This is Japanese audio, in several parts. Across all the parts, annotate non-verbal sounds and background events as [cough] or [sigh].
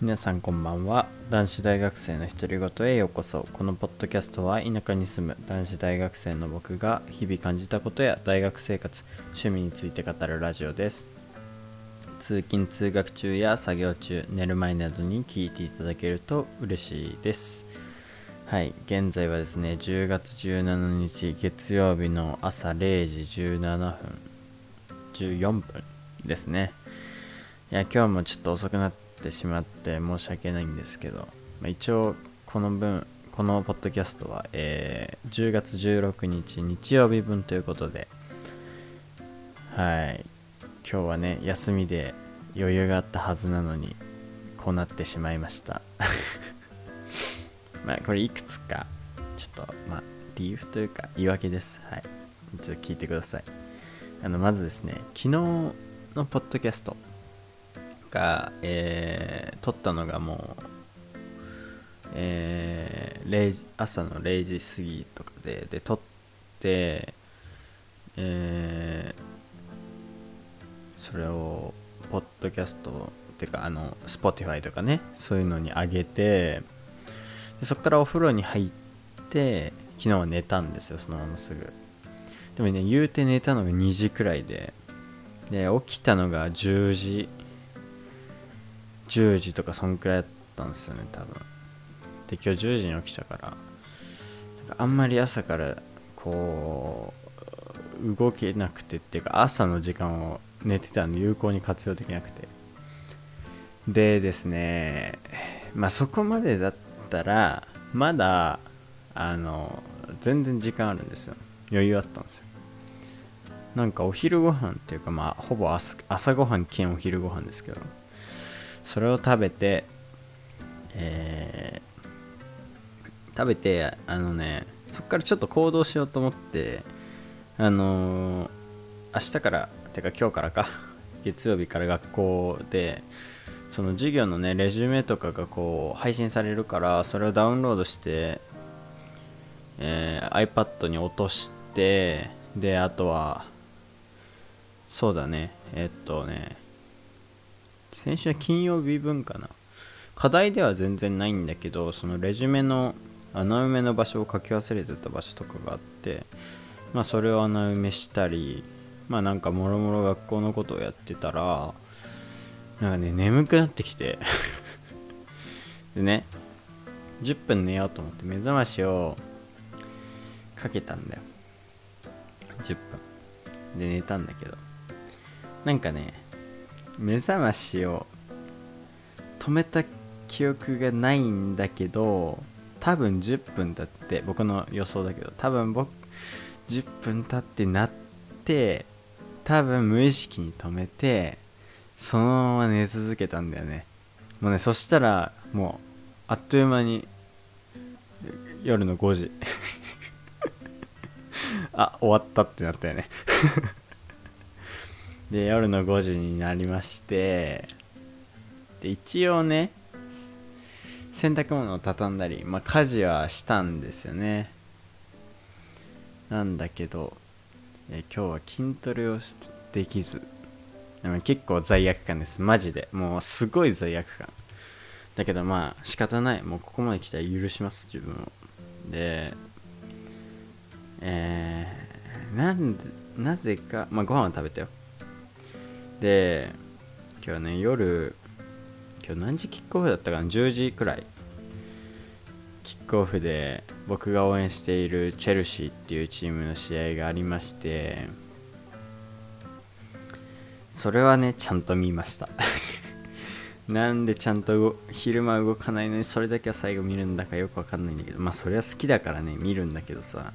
皆さんこんばんは。男子大学生の独り言へようこそ。このポッドキャストは田舎に住む男子大学生の僕が日々感じたことや大学生活趣味について語るラジオです。通勤通学中や作業中寝る前などに聞いていただけると嬉しいです。はい現在はですね10月17日月曜日の朝0時17分14分ですね。いや今日もちょっと遅くなっててしまって申し訳ないんですけど、まあ、一応この分このポッドキャストは、えー、10月16日日曜日分ということではい。今日はね休みで余裕があったはずなのにこうなってしまいました。[laughs] まあこれいくつかちょっとまあ理由というか言い訳です。はい。ちょっと聞いてください。あのまずですね昨日のポッドキャストが、えー、撮ったのがもう、えー、朝の0時過ぎとかでで撮って、えー、それをポッドキャストっていうかあの Spotify とかねそういうのに上げてでそこからお風呂に入って昨日は寝たんですよそのまますぐ。でもね言うて寝たのが2時くらいで。で起きたのが10時10時とかそんくらいだったんですよね多分。で今日10時に起きたから。あんまり朝からこう動けなくてっていうか朝の時間を寝てたんで有効に活用できなくて。でですねまあそこまでだったらまだあの全然時間あるんですよ。余裕あったんですよ。なんかお昼ご飯っていうかまあほぼ朝ごはん兼お昼ご飯ですけど。それを食べて、えー、食べてあのねそこからちょっと行動しようと思ってあのー、明日からてか今日からか月曜日から学校でその授業のねレジュメとかがこう配信されるからそれをダウンロードして、えー、iPad に落としてであとはそうだねえっとね先週は金曜日分かな。課題では全然ないんだけどそのレジュメの穴埋めの場所を書き忘れてた場所とかがあってまあそれを穴埋めしたりまあなんかもろもろ学校のことをやってたらなんかね眠くなってきて。[laughs] でね10分寝ようと思って目覚ましをかけたんだよ。10分。で寝たんだけど。なんかね目覚ましを止めた記憶がないんだけど多分10分経って僕の予想だけど多分僕10分経ってなって多分無意識に止めてそのまま寝続けたんだよね。もうねそしたらもうあっという間に夜の5時。[laughs] あ終わったってなったよね。で夜の5時になりましてで一応ね洗濯物を畳んだり、まあ、家事はしたんですよね。なんだけど今日は筋トレをできず。結構罪悪感です。マジで。もうすごい罪悪感。だけどまあ仕方ない。もうここまで来たら許します。自分を。でえー、なんでなぜかまあご飯は食べたよ。で今日ね夜今日何時キックオフだったかな？10時くらい。キックオフで僕が応援しているチェルシーっていうチームの試合がありましてそれはねちゃんと見ました。[laughs] なんでちゃんと昼間動かないのにそれだけは最後見るんだかよくわかんないんだけどまあそれは好きだからね見るんだけどさ。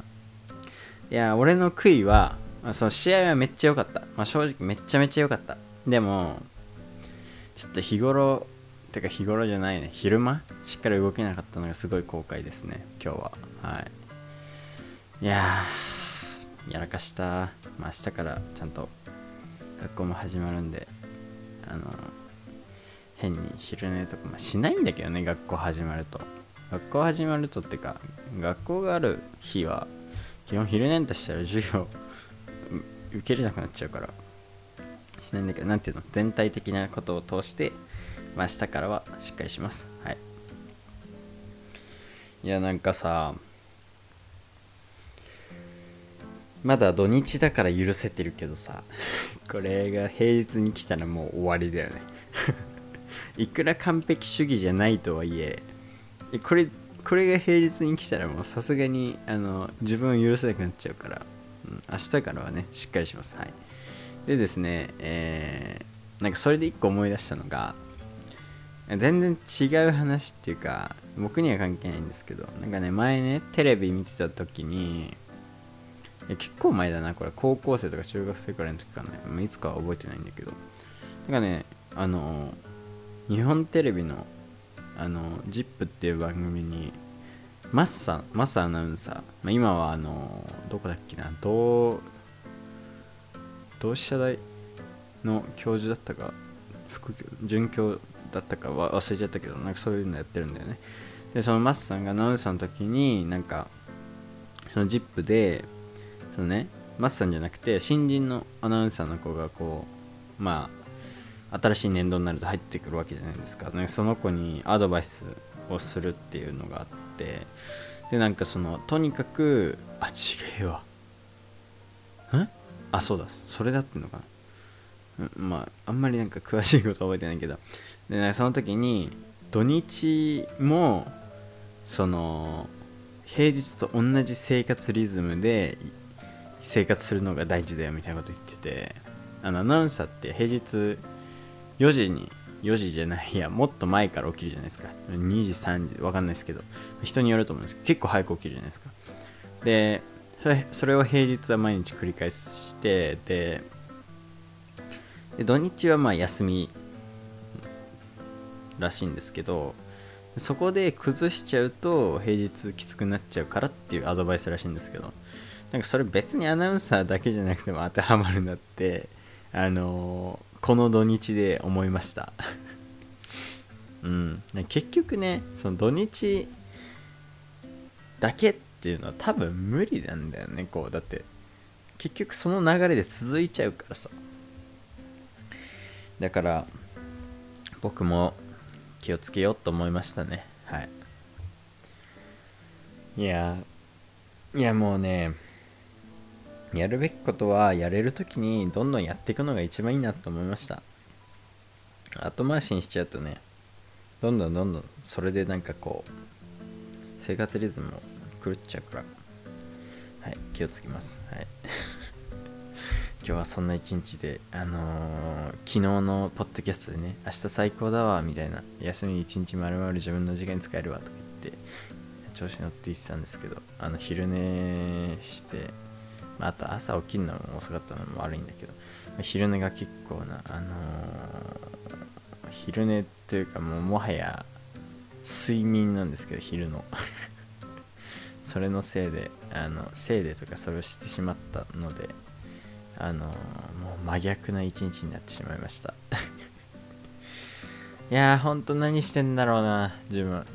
いや俺の悔いはその試合はめっちゃ良かった、まあ、正直めっちゃめちゃ良かった。でもちょっと日頃てか日頃じゃないね。昼間しっかり動けなかったのがすごい後悔ですね。今日は。はい。いやーやらかした、まあ、明日からちゃんと学校も始まるんであの変に昼寝とか、まあ、しないんだけどね学校始まると。学校始まるとってか学校がある日は基本昼寝としたら授業受けれなくなっちゃうから。しないんだけどなんていうの？全体的なことを通してまあ明日からはしっかりします。はい。いやなんかさまだ土日だから許せてるけどさ [laughs] これが平日に来たらもう終わりだよね。[laughs] いくら完璧主義じゃないとはいえこれこれが平日に来たらもうさすがにあの自分を許せなくなっちゃうから、明日からはねしっかりします。はい。でですねえー、なんかそれで一個思い出したのが全然違う話っていうか僕には関係ないんですけどなんかね前ねテレビ見てた時に結構前だなこれ高校生とか中学生くらいの時かな、いつかは覚えてないんだけど。なんかねあの日本テレビのあの ZIP っていう番組にマッサマッサアナウンサー、まあ、今はあのどこだっけな。同同志社大の教授だったか。副教准教だったかは忘れちゃったけどなんかそういうのやってるんだよね。でそのマスさんがアナウンサーの時になんかその ZIP でそのねマスさんじゃなくて新人のアナウンサーの子がこうまあ新しい年度になると入ってくるわけじゃないですか。かその子にアドバイスをするっていうのがあってでなんかそのとにかくあ違えわ。んあそうだ。それだってのかな？まああんまりなんか詳しいこと覚えてないけど。でその時に土日もその平日と同じ生活リズムで生活するのが大事だよみたいなこと言ってて。あのアナウンサーって平日4時に4時じゃないやもっと前から起きるじゃないですか。2時3時わかんないですけど。人によると思うんです。けど結構早く起きるじゃないですか。でそれを平日は毎日繰り返してで土日はまあ休みらしいんですけどそこで崩しちゃうと平日きつくなっちゃうからっていうアドバイスらしいんですけどなんかそれ別にアナウンサーだけじゃなくても当てはまるなってあのー、この土日で思いました。[laughs] うん。結局ねその土日だけっていうのは多分無理なんだよね。こうだって結局その流れで続いちゃうからさ。だから僕も気をつけようと思いましたね。はい。いやいやもうねやるべきことはやれる時にどんどんやっていくのが一番いいなと思いました。後回しにしちゃうとねどんどんどんどんそれでなんかこう生活リズムを狂っちゃうから。はい気をつけます。はい。[laughs] 今日はそんな一日で、あのー、昨日のポッドキャストでね、明日最高だわ、みたいな、休み一日丸々自分の時間に使えるわとか言って、調子乗って言ってたんですけど、あの、昼寝して、あ、と朝起きるのも遅かったのも悪いんだけど、まあ、昼寝が結構な、あのー、昼寝というかもうもはや睡眠なんですけど、昼の。[laughs] それのせいで、あの、せいでとかそれをしてしまったので、あのもう真逆な一日になってしまいました [laughs] いやーほんと何してんだろうな自分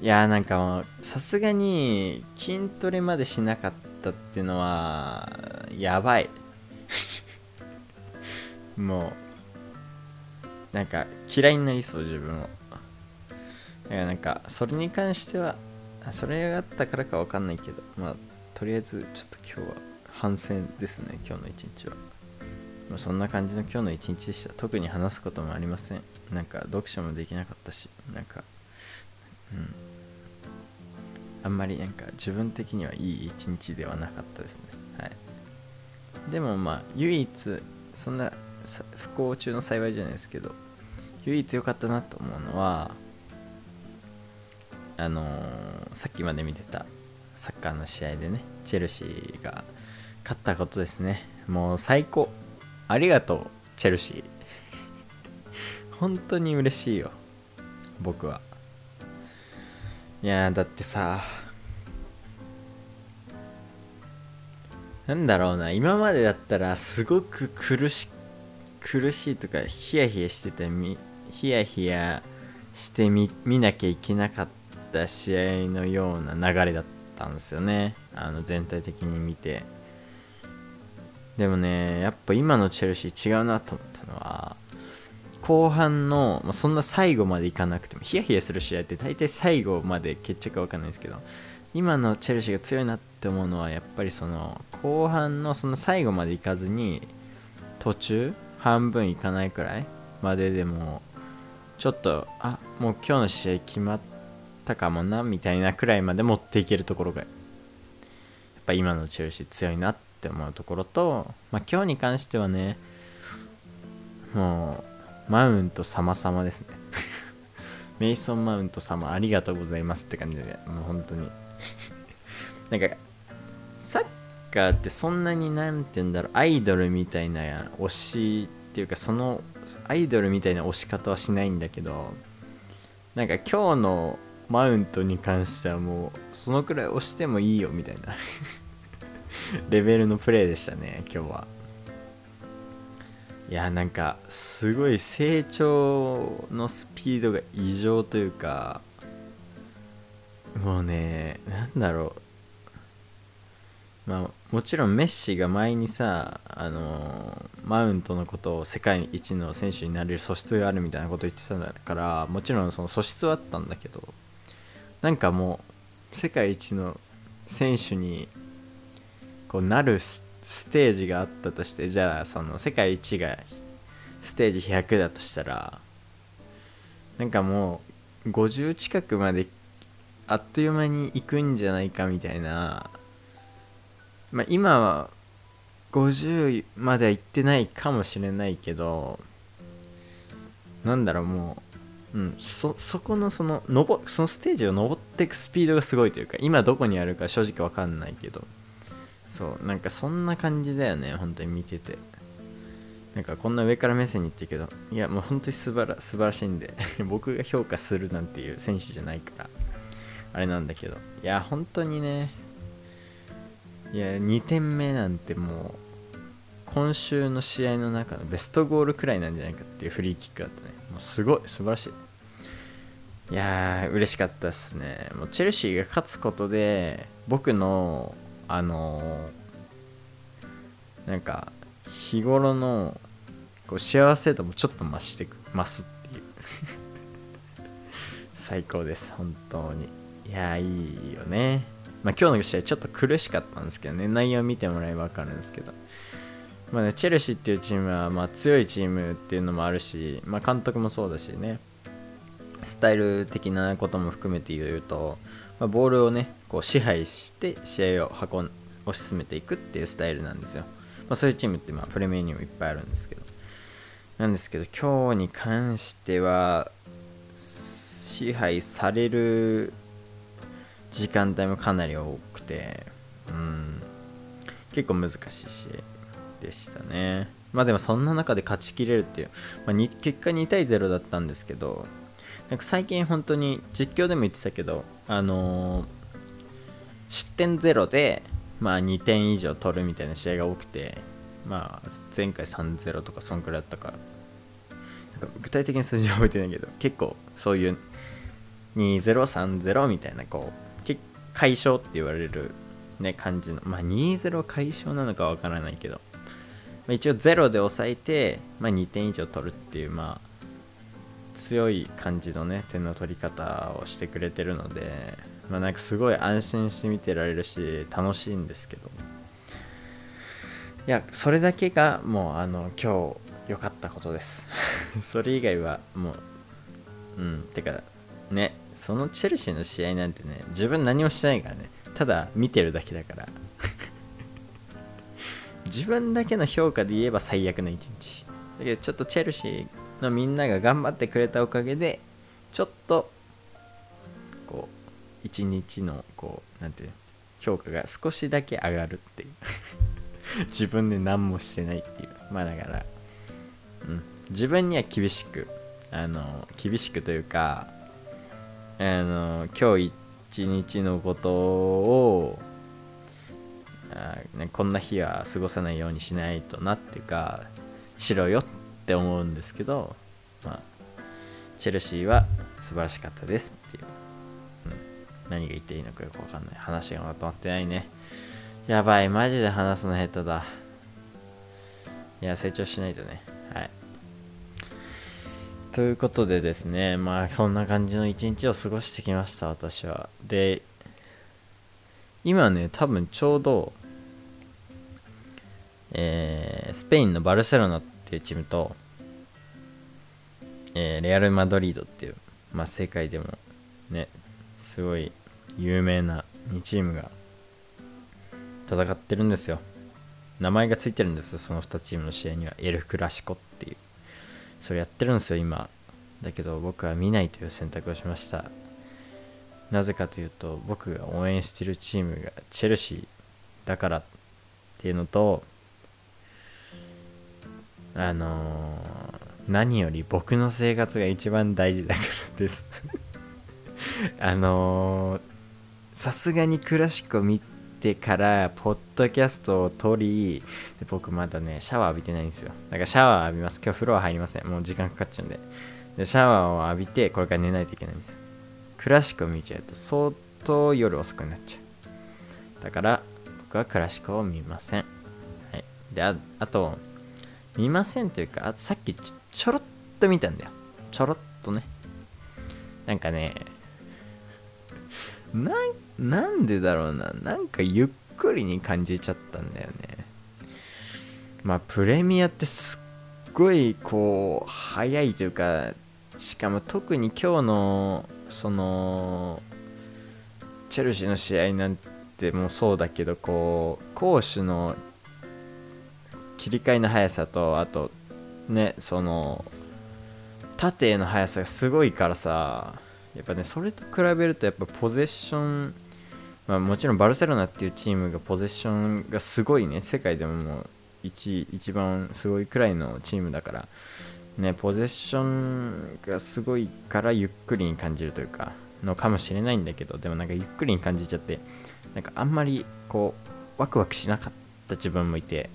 いやーなんかもうさすがに筋トレまでしなかったっていうのはやばい。[laughs] もうなんか嫌いになりそう自分を。だからなんかそれに関してはそれがあったからかわかんないけどまあとりあえずちょっと今日は反戦ですね今日の一日は。そんな感じの今日の一日でした。特に話すこともありません。なんか読書もできなかったしなんかあんまりなんか自分的にはいい一日ではなかったですね。はい。でもまあ唯一そんな不幸中の幸いじゃないですけど唯一良かったなと思うのはあのー、さっきまで見てたサッカーの試合でねチェルシーが勝ったことですね。もう最高。ありがとうチェルシー。本当に嬉しいよ僕は。いやだってさなんだろうな今までだったらすごく苦し苦しいとかヒヤヒヤしててみヒヤヒヤしてみ見なきゃいけなかった試合のような流れだったんですよね。あの全体的に見て。でもねやっぱ今のチェルシー違うなと思ったのは後半の、まあ、そんな最後までいかなくてもヒヤヒヤする試合って大体最後まで決着わかんないですけど今のチェルシーが強いなって思うのはやっぱりその後半のその最後までいかずに途中半分いかないくらいまででもちょっとあもう今日の試合決まったかもなみたいなくらいまで持っていけるところがやっぱ今のチェルシー強いなって思うところと、まあ、今日に関してはねもうマウント様々ですね。[laughs] メイソン・マウント様ありがとうございますって感じでもう本当に。[laughs] なんかサッカーってそんなに何て言うんだろうアイドルみたいな推しっていうかそのアイドルみたいな推し方はしないんだけどなんか今日のマウントに関してはもうそのくらい押してもいいよみたいな。[laughs] レベルのプレーでしたね今日は。いやなんかすごい成長のスピードが異常というかもうねなんだろう。まあもちろんメッシが前にさあのマウントのことを世界一の選手になれる素質があるみたいなこと言ってたからもちろんその素質はあったんだけどなんかもう世界一の選手にこうなるステージがあったとしてじゃあその世界一がステージ100だとしたらなんかもう50近くまであっという間に行くんじゃないかみたいなまあ今は50までは行ってないかもしれないけどなんだろうもう、うん、そそこのその登そのステージを登っていくスピードがすごいというか今どこにあるか正直わかんないけど。そうなんかそんな感じだよね本当に見てて。なんかこんな上から目線に言ってるけどいやもう本当に素晴ら素晴らしいんで [laughs] 僕が評価するなんていう選手じゃないからあれなんだけど。いや本当にねいや2点目なんてもう今週の試合の中のベストゴールくらいなんじゃないかっていうフリーキックだったね。もうすごい素晴らしい。いやー嬉しかったですね。もうチェルシーが勝つことで僕のあのー、なんか日頃のこう幸せ度もちょっと増してくますっていう。[laughs] 最高です本当に。いやいいよね。まあ今日の試合ちょっと苦しかったんですけどね。内容見てもらえば分かるんですけど。まあね、チェルシーっていうチームは、まあ、強いチームっていうのもあるし、まあ、監督もそうだしね。スタイル的なことも含めて言うと、まあ、ボールをねこう支配して試合を運ん推し進めていくっていうスタイルなんですよ、まあ、そういうチームってまあプレミアにもいっぱいあるんですけどなんですけど今日に関しては支配される時間帯もかなり多くてうん結構難しいしでしたね。まあでもそんな中で勝ちきれるっていう、まあ、結果2対0だったんですけど、なんか最近本当に実況でも言ってたけど、あのー、失点ゼロで、まあ、2点以上取るみたいな試合が多くて、まあ、前回3-0とかそんくらいだったから、なんか具体的に数字は覚えてないけど、結構そういう2-0-3-0みたいな、こう、解消って言われるね、感じの、まあ2-0解消なのかわからないけど、まあ、一応0で抑えて、まあ、2点以上取るっていう、まあ、強い感じのね点の取り方をしてくれてるので、まあ、なんかすごい安心して見てられるし楽しいんですけど。いやそれだけがもうあの今日良かったことです。[laughs] それ以外はもううんてかねそのチェルシーの試合なんてね自分何もしてないからね。ただ見てるだけだから。[laughs] 自分だけの評価で言えば最悪な一日。だけどちょっとチェルシーのみんなが頑張ってくれたおかげでちょっと一日のこうなんていう評価が少しだけ上がるっていう。[laughs] 自分で何もしてないっていう。まあだからうん。自分には厳しくあの厳しくというかあの今日一日のことをあね、こんな日は過ごさないようにしないとなっていうかしろよって思うんですけど、まあ、チェルシーは素晴らしかったです、何が言っていいのかよくわかんない。話がまとまってないね。やばいマジで話すの下手だ。いや成長しないとね。はい。ということでですねまあそんな感じの一日を過ごしてきました私は。で今ね多分ちょうどえースペインのバルセロナっていうチームと、えーレアル・マドリードっていう、まあ、世界でもねすごい有名な2チームが戦ってるんですよ。名前がついてるんですよ。その2チームの試合には。エルフ・クラシコっていう。それやってるんですよ今。だけど僕は見ないという選択をしました。なぜかというと僕が応援してるチームがチェルシーだからっていうのとあのー何より僕の生活が一番大事だからです。あのさすがにクラシックを見てからポッドキャストを撮りで僕まだねシャワー浴びてないんですよ。だからシャワー浴びます。今日風呂は入りません。もう時間かかっちゃうんで。でシャワーを浴びてこれから寝ないといけないんですよ。クラシックを見ちゃうと相当夜遅くなっちゃう。だから僕はクラシックを見ません、はい、であと見ませんというかあさっきちょろっと見たんだよ。ちょろっとね。なんかねななんでだろうな。なんかゆっくりに感じちゃったんだよね。まあプレミアってすっごいこう早いというかしかも特に今日のそのチェルシーの試合なんてもそうだけどこう攻守の切り替えの速さとあとねその縦への速さがすごいからさ。やっぱねそれと比べるとやっぱポゼッションまあもちろんバルセロナっていうチームがポゼッションがすごいね。世界でももう一一番すごいくらいのチームだから。ねポゼッションがすごいからゆっくりに感じるというかのかもしれないんだけどでもなんかゆっくりに感じちゃってなんかあんまりこうワクワクしなかった自分もいて。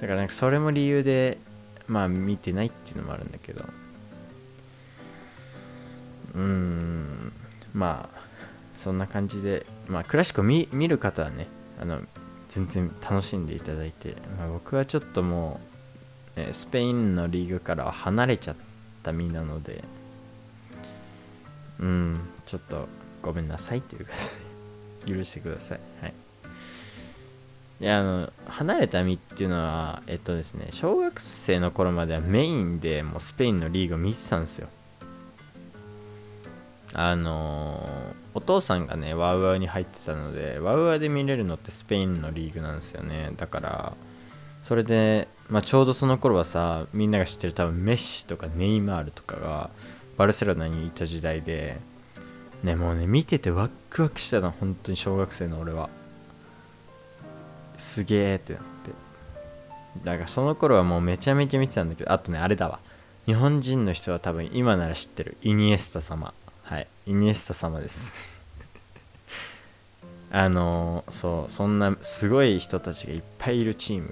だからなんかそれも理由でまあ見てないっていうのもあるんだけど。うん。まあそんな感じでまあクラシックを見る方はねあの全然楽しんでいただいて、まあ、僕はちょっともう、ねスペインのリーグからは離れちゃった身なのでうんちょっとごめんなさいというか [laughs] 許してください。はい。いやあの離れた身っていうのはえっとですね小学生の頃まではメインでもうスペインのリーグを見てたんですよ。あのお父さんがねワウワウに入ってたのでワウワウで見れるのってスペインのリーグなんですよね。だからそれで、まあ、ちょうどその頃はさみんなが知ってる多分メッシとかネイマールとかがバルセロナにいた時代でねもうね見ててワックワクしたの本当に小学生の俺は。すげえってなって。だからその頃はもうめちゃめちゃ見てたんだけどあとねあれだわ。日本人の人は多分今なら知ってるイニエスタ様。はい。イニエスタ様です。[laughs] あのそうそんなすごい人たちがいっぱいいるチーム。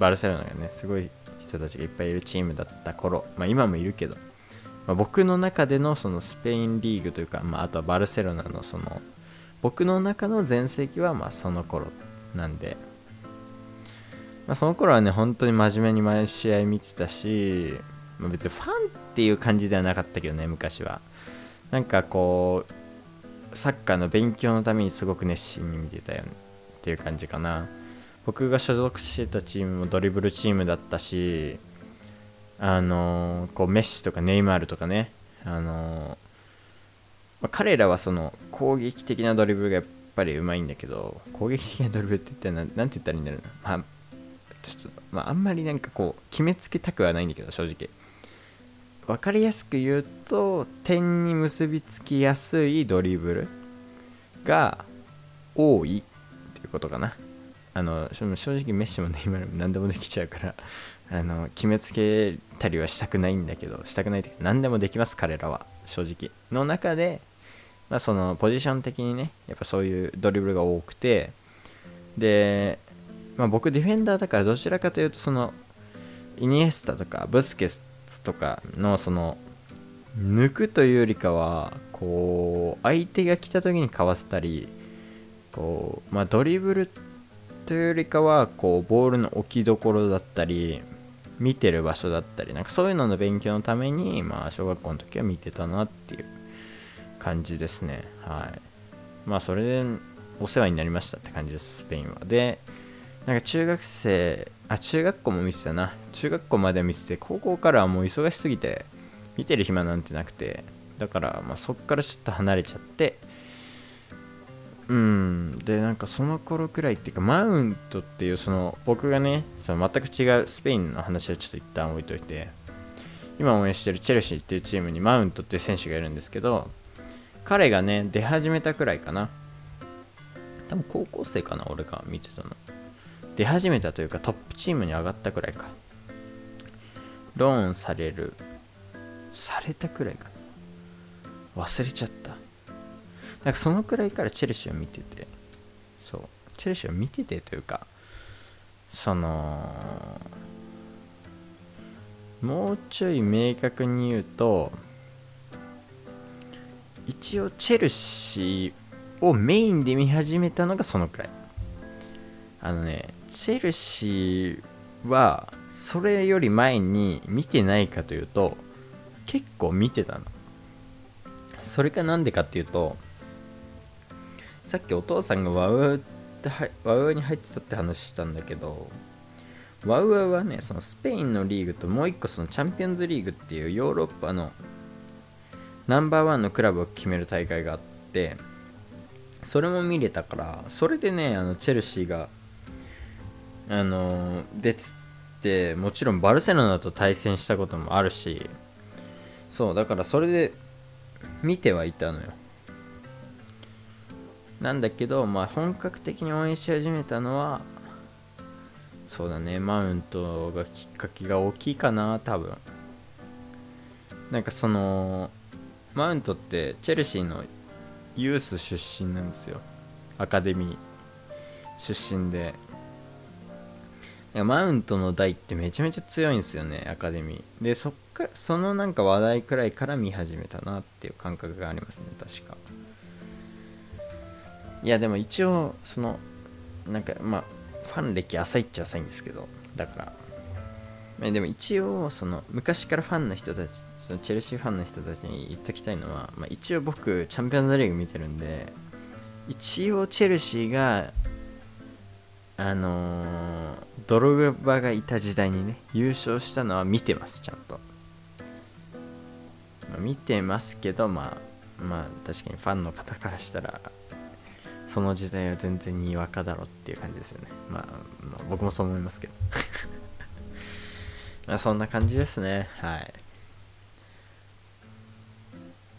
バルセロナがねすごい人たちがいっぱいいるチームだった頃。まあ今もいるけど、まあ、僕の中でのそのスペインリーグというか、まあ、あとはバルセロナのその僕の中の全盛期はまあその頃なんで、まあ、その頃はね本当に真面目に毎試合見てたし、まあ、別にファンっていう感じではなかったけどね昔は。なんかこうサッカーの勉強のためにすごく熱心に見てたよっていう感じかな。僕が所属してたチームもドリブルチームだったしあのこうメッシとかネイマールとかねあのまあ彼らはその攻撃的なドリブルがやっぱりうまいんだけど攻撃的なドリブルって言ったらなんなんて言ったらいいんだろうな、まあ、ちょっと、まあ、あんまりなんかこう決めつけたくはないんだけど正直。分かりやすく言うと点に結びつきやすいドリブルが多いっていうことかな。あの正直メッシもネイマールも何でもできちゃうからあの決めつけたりはしたくないんだけどしたくないというか何でもできます彼らは。正直。の中で、まあ、そのポジション的にねやっぱそういうドリブルが多くてで、まあ、僕ディフェンダーだからどちらかというとそのイニエスタとかブスケスとかのその抜くというよりかはこう相手が来た時にかわせたりこう、まあ、ドリブルというよりかはこうボールの置きどころだったり見てる場所だったりなんかそういうのの勉強のために、まあ、小学校の時は見てたなっていう感じですね。はい。まあそれでお世話になりましたって感じですスペインは。でなんか中学生あ中学校も見てたな。中学校までは見てて高校からはもう忙しすぎて見てる暇なんてなくてだからまあそっからちょっと離れちゃってうん。でなんかその頃くらいっていうかマウントっていうその僕がねその全く違うスペインの話はちょっと一旦置いといて今応援してるチェルシーっていうチームにマウントっていう選手がいるんですけど彼がね出始めたくらいかな。多分高校生かな俺が見てたの。出始めたというかトップチームに上がったくらいか。ローンされる。されたくらいか。忘れちゃった。なんかそのくらいからチェルシーを見てて。そう。チェルシーを見ててというかそのもうちょい明確に言うと一応チェルシーをメインで見始めたのがそのくらい。あのねチェルシーはそれより前に見てないかというと結構見てたの。それかなんでかっていうとさっきお父さんがワウワウってワウワウに入ってたって話したんだけどワウワウはねそのスペインのリーグともう一個そのチャンピオンズリーグっていうヨーロッパのナンバーワンのクラブを決める大会があってそれも見れたからそれでねあのチェルシーがあの出ててもちろんバルセロナと対戦したこともあるしそうだからそれで見てはいたのよ。なんだけど、まあ、本格的に応援し始めたのはそうだねマウントがきっかけが大きいかな多分。なんかそのマウントってチェルシーのユース出身なんですよ。アカデミー出身で。マウントの代ってめちゃめちゃ強いんですよねアカデミー。でそっからそのなんか話題くらいから見始めたなっていう感覚がありますね確か。いやでも一応そのなんかまあファン歴浅いっちゃ浅いんですけどだから。でも一応その昔からファンの人たちそのチェルシーファンの人たちに言っときたいのは、まあ、一応僕チャンピオンズリーグ見てるんで一応チェルシーがあのー、ドログバがいた時代にね優勝したのは見てますちゃんと、まあ、見てますけどまあまあ確かにファンの方からしたらその時代は全然にわかだろっていう感じですよね。まあ、まあ、僕もそう思いますけど。[laughs] まあそんな感じですね。はい。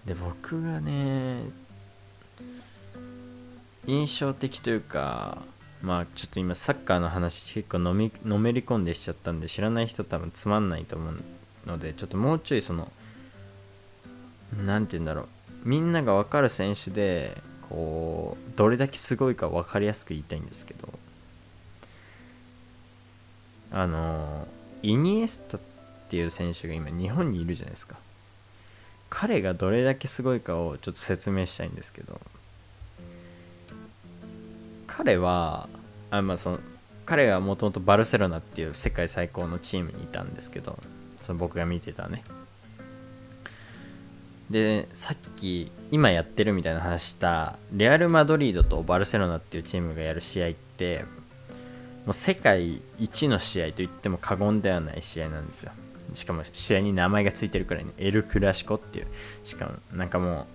で、僕がね、印象的というか、まあちょっと今サッカーの話結構のみのめり込んでしちゃったんで知らない人多分つまんないと思うのでちょっともうちょいその何て言うんだろう。みんなが分かる選手でこうどれだけすごいか分かりやすく言いたいんですけどあのイニエスタっていう選手が今日本にいるじゃないですか。彼がどれだけすごいかをちょっと説明したいんですけど彼はあまあその彼はもともとバルセロナっていう世界最高のチームにいたんですけどその僕が見てたね。でさっき今やってるみたいな話したレアル・マドリードとバルセロナっていうチームがやる試合ってもう世界一の試合と言っても過言ではない試合なんですよ。しかも試合に名前が付いてるくらいにエル・クラシコっていう。しかもなんかも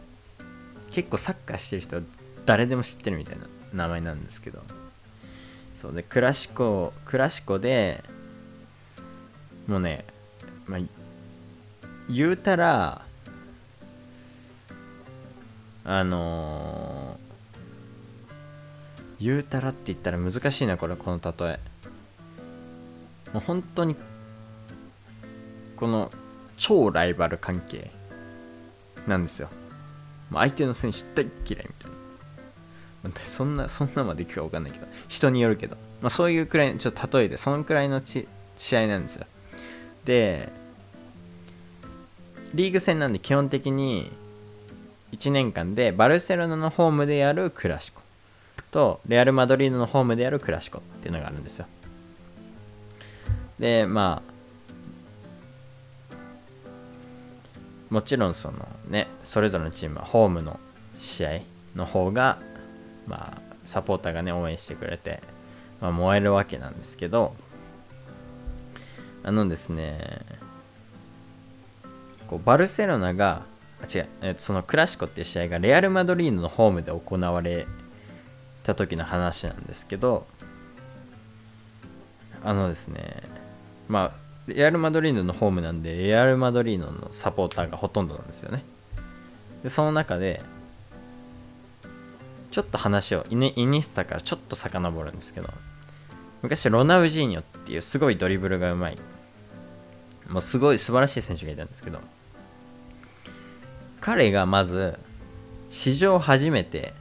う結構サッカーしてる人誰でも知ってるみたいな。名前なんですけど。そうでクラシコクラシコでもうね、まあ、言うたらあのー、言うたらって言ったら難しいなこれこの例え。もう本当にこの超ライバル関係なんですよ。相手の選手大嫌いみたいな。[laughs] そんな、そんなまでいくか分かんないけど、人によるけど、まあ、そういうくらい、ちょっと例えて、そのくらいの試合なんですよ。で、リーグ戦なんで基本的に1年間でバルセロナのホームでやるクラシコとレアル・マドリードのホームでやるクラシコっていうのがあるんですよ。で、まあ、もちろんそのね、それぞれのチームはホームの試合の方がまあサポーターがね応援してくれて、まあ、燃えるわけなんですけどあのですねこうバルセロナがあ違う、え、そのクラシコっていう試合がレアル・マドリードのホームで行われた時の話なんですけどあのですねまあレアル・マドリードのホームなんでレアル・マドリードのサポーターがほとんどなんですよね。でその中でちょっと話をイニスタからちょっと遡るんですけど昔ロナウジーニョっていうすごいドリブルがうまい。もうすごい素晴らしい選手がいたんですけど彼がまず史上初めて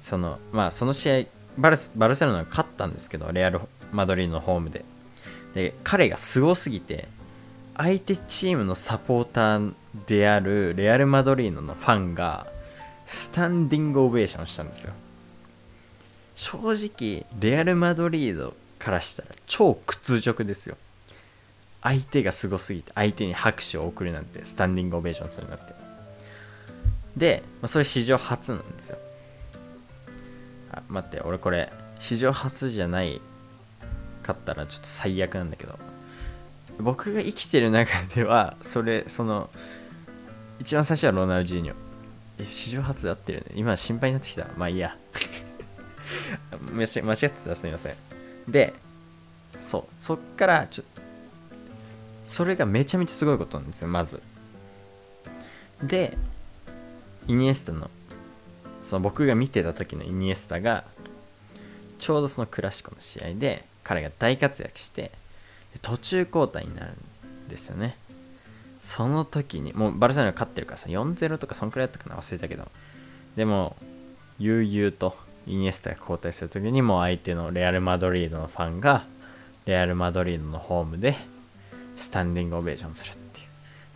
そのまあその試合バルバルセロナが勝ったんですけどレアル・マドリードのホームで。で彼がすごすぎて相手チームのサポーターであるレアル・マドリードのファンがスタンディングオベーションしたんですよ。正直レアル・マドリードからしたら超屈辱ですよ。相手がすごすぎて相手に拍手を送るなんてスタンディングオベーションするなんて。で、ま、それ史上初なんですよ。あ待って俺これ史上初じゃないかったらちょっと最悪なんだけど。僕が生きてる中ではそれその一番最初はロナウジーニョ。史上初で合ってるね。今心配になってきた。まあいいや。[laughs] 間違ってたらすみません。でそう。そっからちょそれがめちゃめちゃすごいことなんですよまず。でイニエスタのその僕が見てた時のイニエスタがちょうどそのクラシコの試合で彼が大活躍して途中交代になるんですよね。その時にもうバルセロナ勝ってるからさ4-0とかそんくらいだったかな忘れたけど。でも悠々とイニエスタが交代する時にもう相手のレアル・マドリードのファンがレアル・マドリードのホームでスタンディングオベーションするっていう。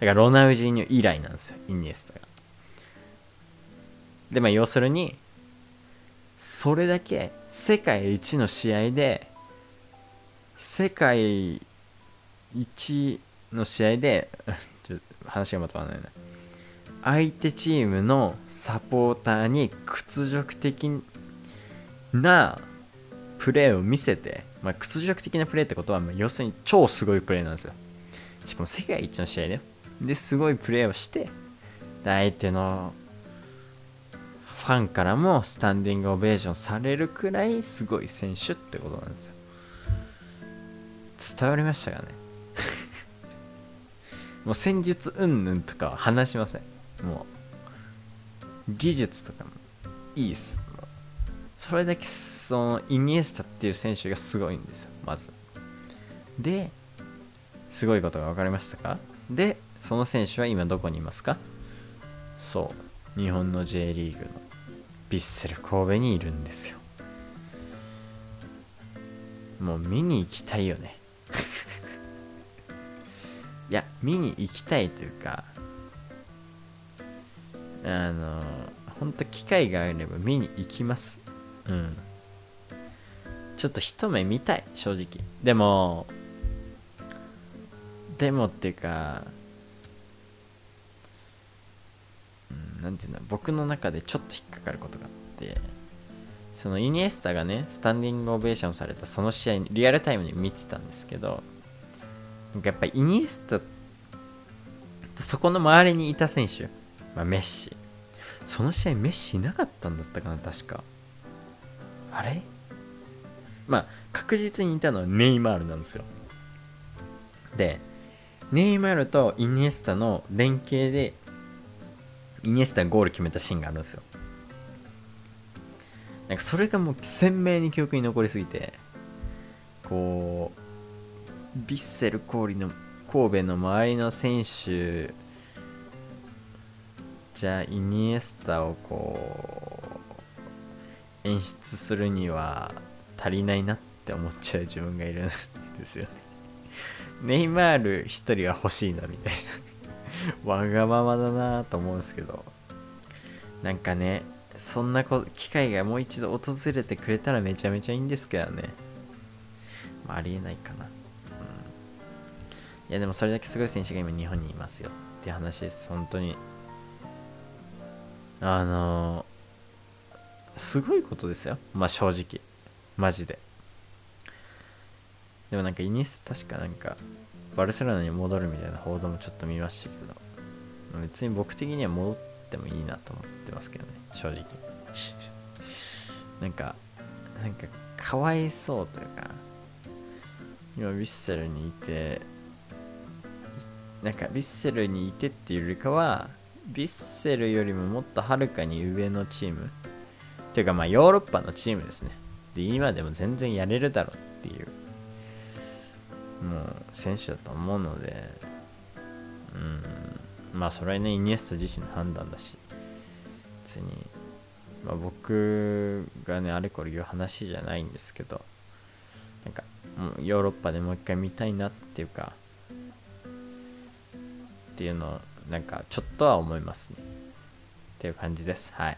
だからロナウジーニョ以来なんですよイニエスタが。でまあ要するにそれだけ世界一の試合で世界一の試合で話がまとまらないな相手チームのサポーターに屈辱的なプレーを見せて、まあ、屈辱的なプレーってことは、まあ、要するに超すごいプレーなんですよ。しかも世界一の試合だよ。ですごいプレーをして相手のファンからもスタンディングオベーションされるくらいすごい選手ってことなんですよ。伝わりましたかね？もう戦術云々とかは話しません。もう技術とかもいいっす。それだけそのイニエスタっていう選手がすごいんですよまず。ですごいことが分かりましたか？でその選手は今どこにいますか？そう日本の J リーグのヴィッセル神戸にいるんですよ。もう見に行きたいよね。いや見に行きたいというかあの本当機会があれば見に行きます。うん。ちょっと一目見たい正直。でもでもっていうかうんていうの僕の中でちょっと引っかかることがあってそのイニエスタがねスタンディングオベーションされたその試合リアルタイムに見てたんですけどやっぱイニエスタとそこの周りにいた選手、まあ、メッシ。その試合メッシいなかったんだったかな確か。あれ？まあ確実にいたのはネイマールなんですよ。でネイマールとイニエスタの連携でイニエスタがゴール決めたシーンがあるんですよ。なんかそれがもう鮮明に記憶に残りすぎてこうヴィッセル神戸の神戸の周りの選手じゃあイニエスタをこう演出するには足りないなって思っちゃう自分がいるんですよね。[laughs] ネイマール1人は欲しいなみたいな。[laughs] わがままだなと思うんですけど。なんかねそんな機会がもう一度訪れてくれたらめちゃめちゃいいんですけどね、まあ、ありえないかな、いやでもそれだけすごい選手が今日本にいますよ。っていう話です。本当に。あのすごいことですよ。まあ正直。マジで。でもなんかイニス確かなんかバルセロナに戻るみたいな報道もちょっと見ましたけど。別に僕的には戻ってもいいなと思ってますけどね。正直。なんかなんかかわいそうというか。今ヴィッセルにいてなんかヴィッセルにいてっていうよりかはヴィッセルよりももっとはるかに上のチーム。っていうかまあヨーロッパのチームですね。で今でも全然やれるだろうっていう。もう選手だと思うので。うん。まあそれはねイニエスタ自身の判断だし。別に、まあ、僕がねあれこれ言う話じゃないんですけど。なんかもうヨーロッパでもう一回見たいなっていうか。っていうのをなんかちょっとは思いますね。っていう感じです。はい。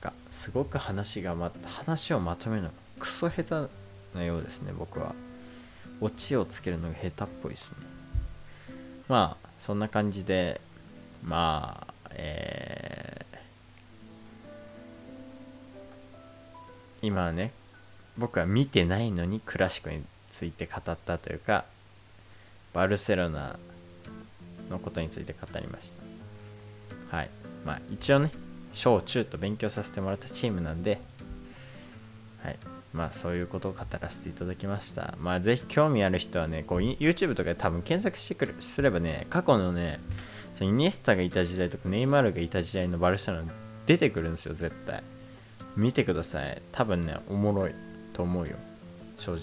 かすごく話がま話をまとめるのがクソ下手なようですね僕は。オチをつけるのが下手っぽいですね。まあそんな感じでまあえー、今はね僕は見てないのにクラシコについて語ったというかバルセロナのことについて語りました。はい。まあ一応ね小中と勉強させてもらったチームなんではい。まあそういうことを語らせていただきました。まあぜひ興味ある人はねこう YouTube とかで多分検索してくるすればね過去のねそのイニエスタがいた時代とかネイマールがいた時代のバルセロナ出てくるんですよ絶対。見てください。多分ねおもろいと思うよ。正直。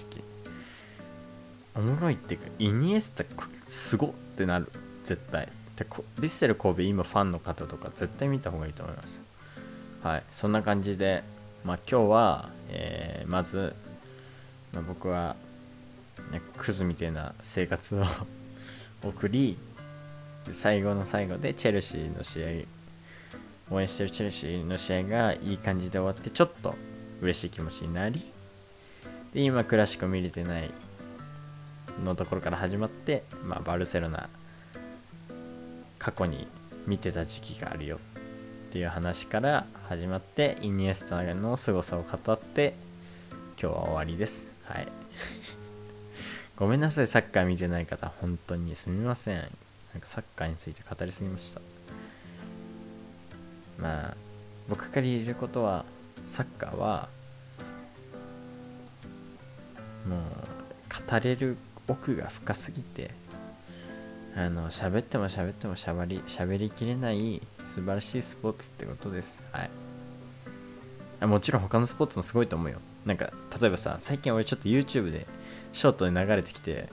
おもろいっていうかイニエスタすごってなる。絶対。でヴィッセル神戸今ファンの方とか絶対見た方がいいと思います。はい。そんな感じでまあ今日は、えー、まず、まあ、僕は、ね、クズみたいな生活を [laughs] 送り最後の最後でチェルシーの試合応援してるチェルシーの試合がいい感じで終わってちょっと嬉しい気持ちになりで今クラシコ見れてないのところから始まって、まあ、バルセロナ過去に見てた時期があるよっていう話から始まってイニエスタの凄さを語って今日は終わりです。はい。[laughs] ごめんなさい。サッカー見てない方本当にすみません。なんかサッカーについて語りすぎました。まあ僕から言えることはサッカーはもう語れる奥が深すぎてあの喋っても喋ってもしゃべり喋りきれない素晴らしいスポーツってことです。はい。もちろん他のスポーツもすごいと思うよ。なんか例えばさ最近俺ちょっと YouTube でショートで流れてきて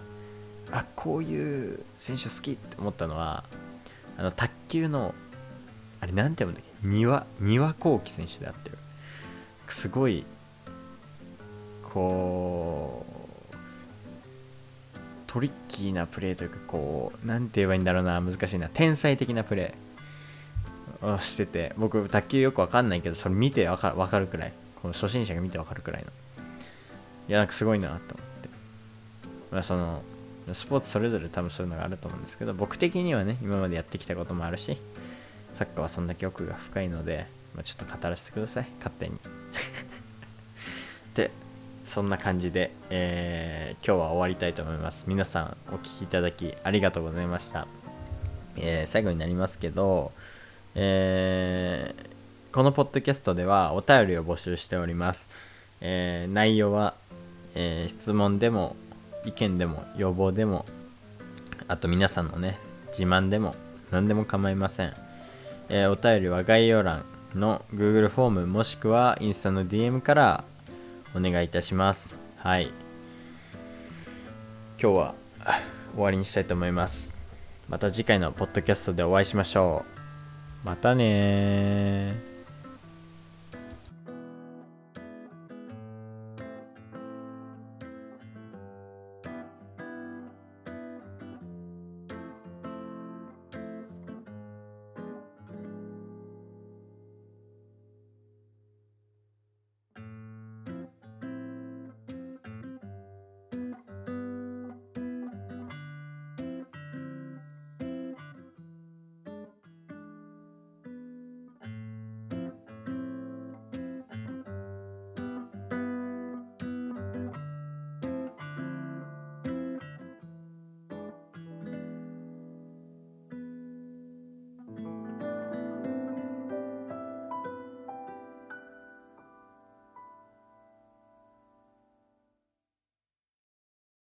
あこういう選手好きって思ったのはあの卓球のあれなんて読むんだっけ？庭庭幸輝選手であってる。すごいこうトリッキーなプレーというかこう何て言えばいいんだろうな難しいな天才的なプレーをしてて僕卓球よくわかんないけどそれ見てわかかるくらい。この初心者が見てわかるくらいの。いやなんかすごいなと思って。まあそのスポーツそれぞれ多分そういうのがあると思うんですけど僕的にはね今までやってきたこともあるしサッカーはそんだけ奥が深いので、まあ、ちょっと語らせてください。勝手に。で [laughs] そんな感じで、えー、今日は終わりたいと思います。皆さんお聴きいただきありがとうございました、えー、最後になりますけど、えー、このポッドキャストではお便りを募集しております、え内容は、え質問でも意見でも要望でもあと皆さんのね自慢でも何でも構いません、えお便りは概要欄の Google フォームもしくはインスタの DM からお願いいたします。はい。今日は終わりにしたいと思います。また次回のポッドキャストでお会いしましょう。またね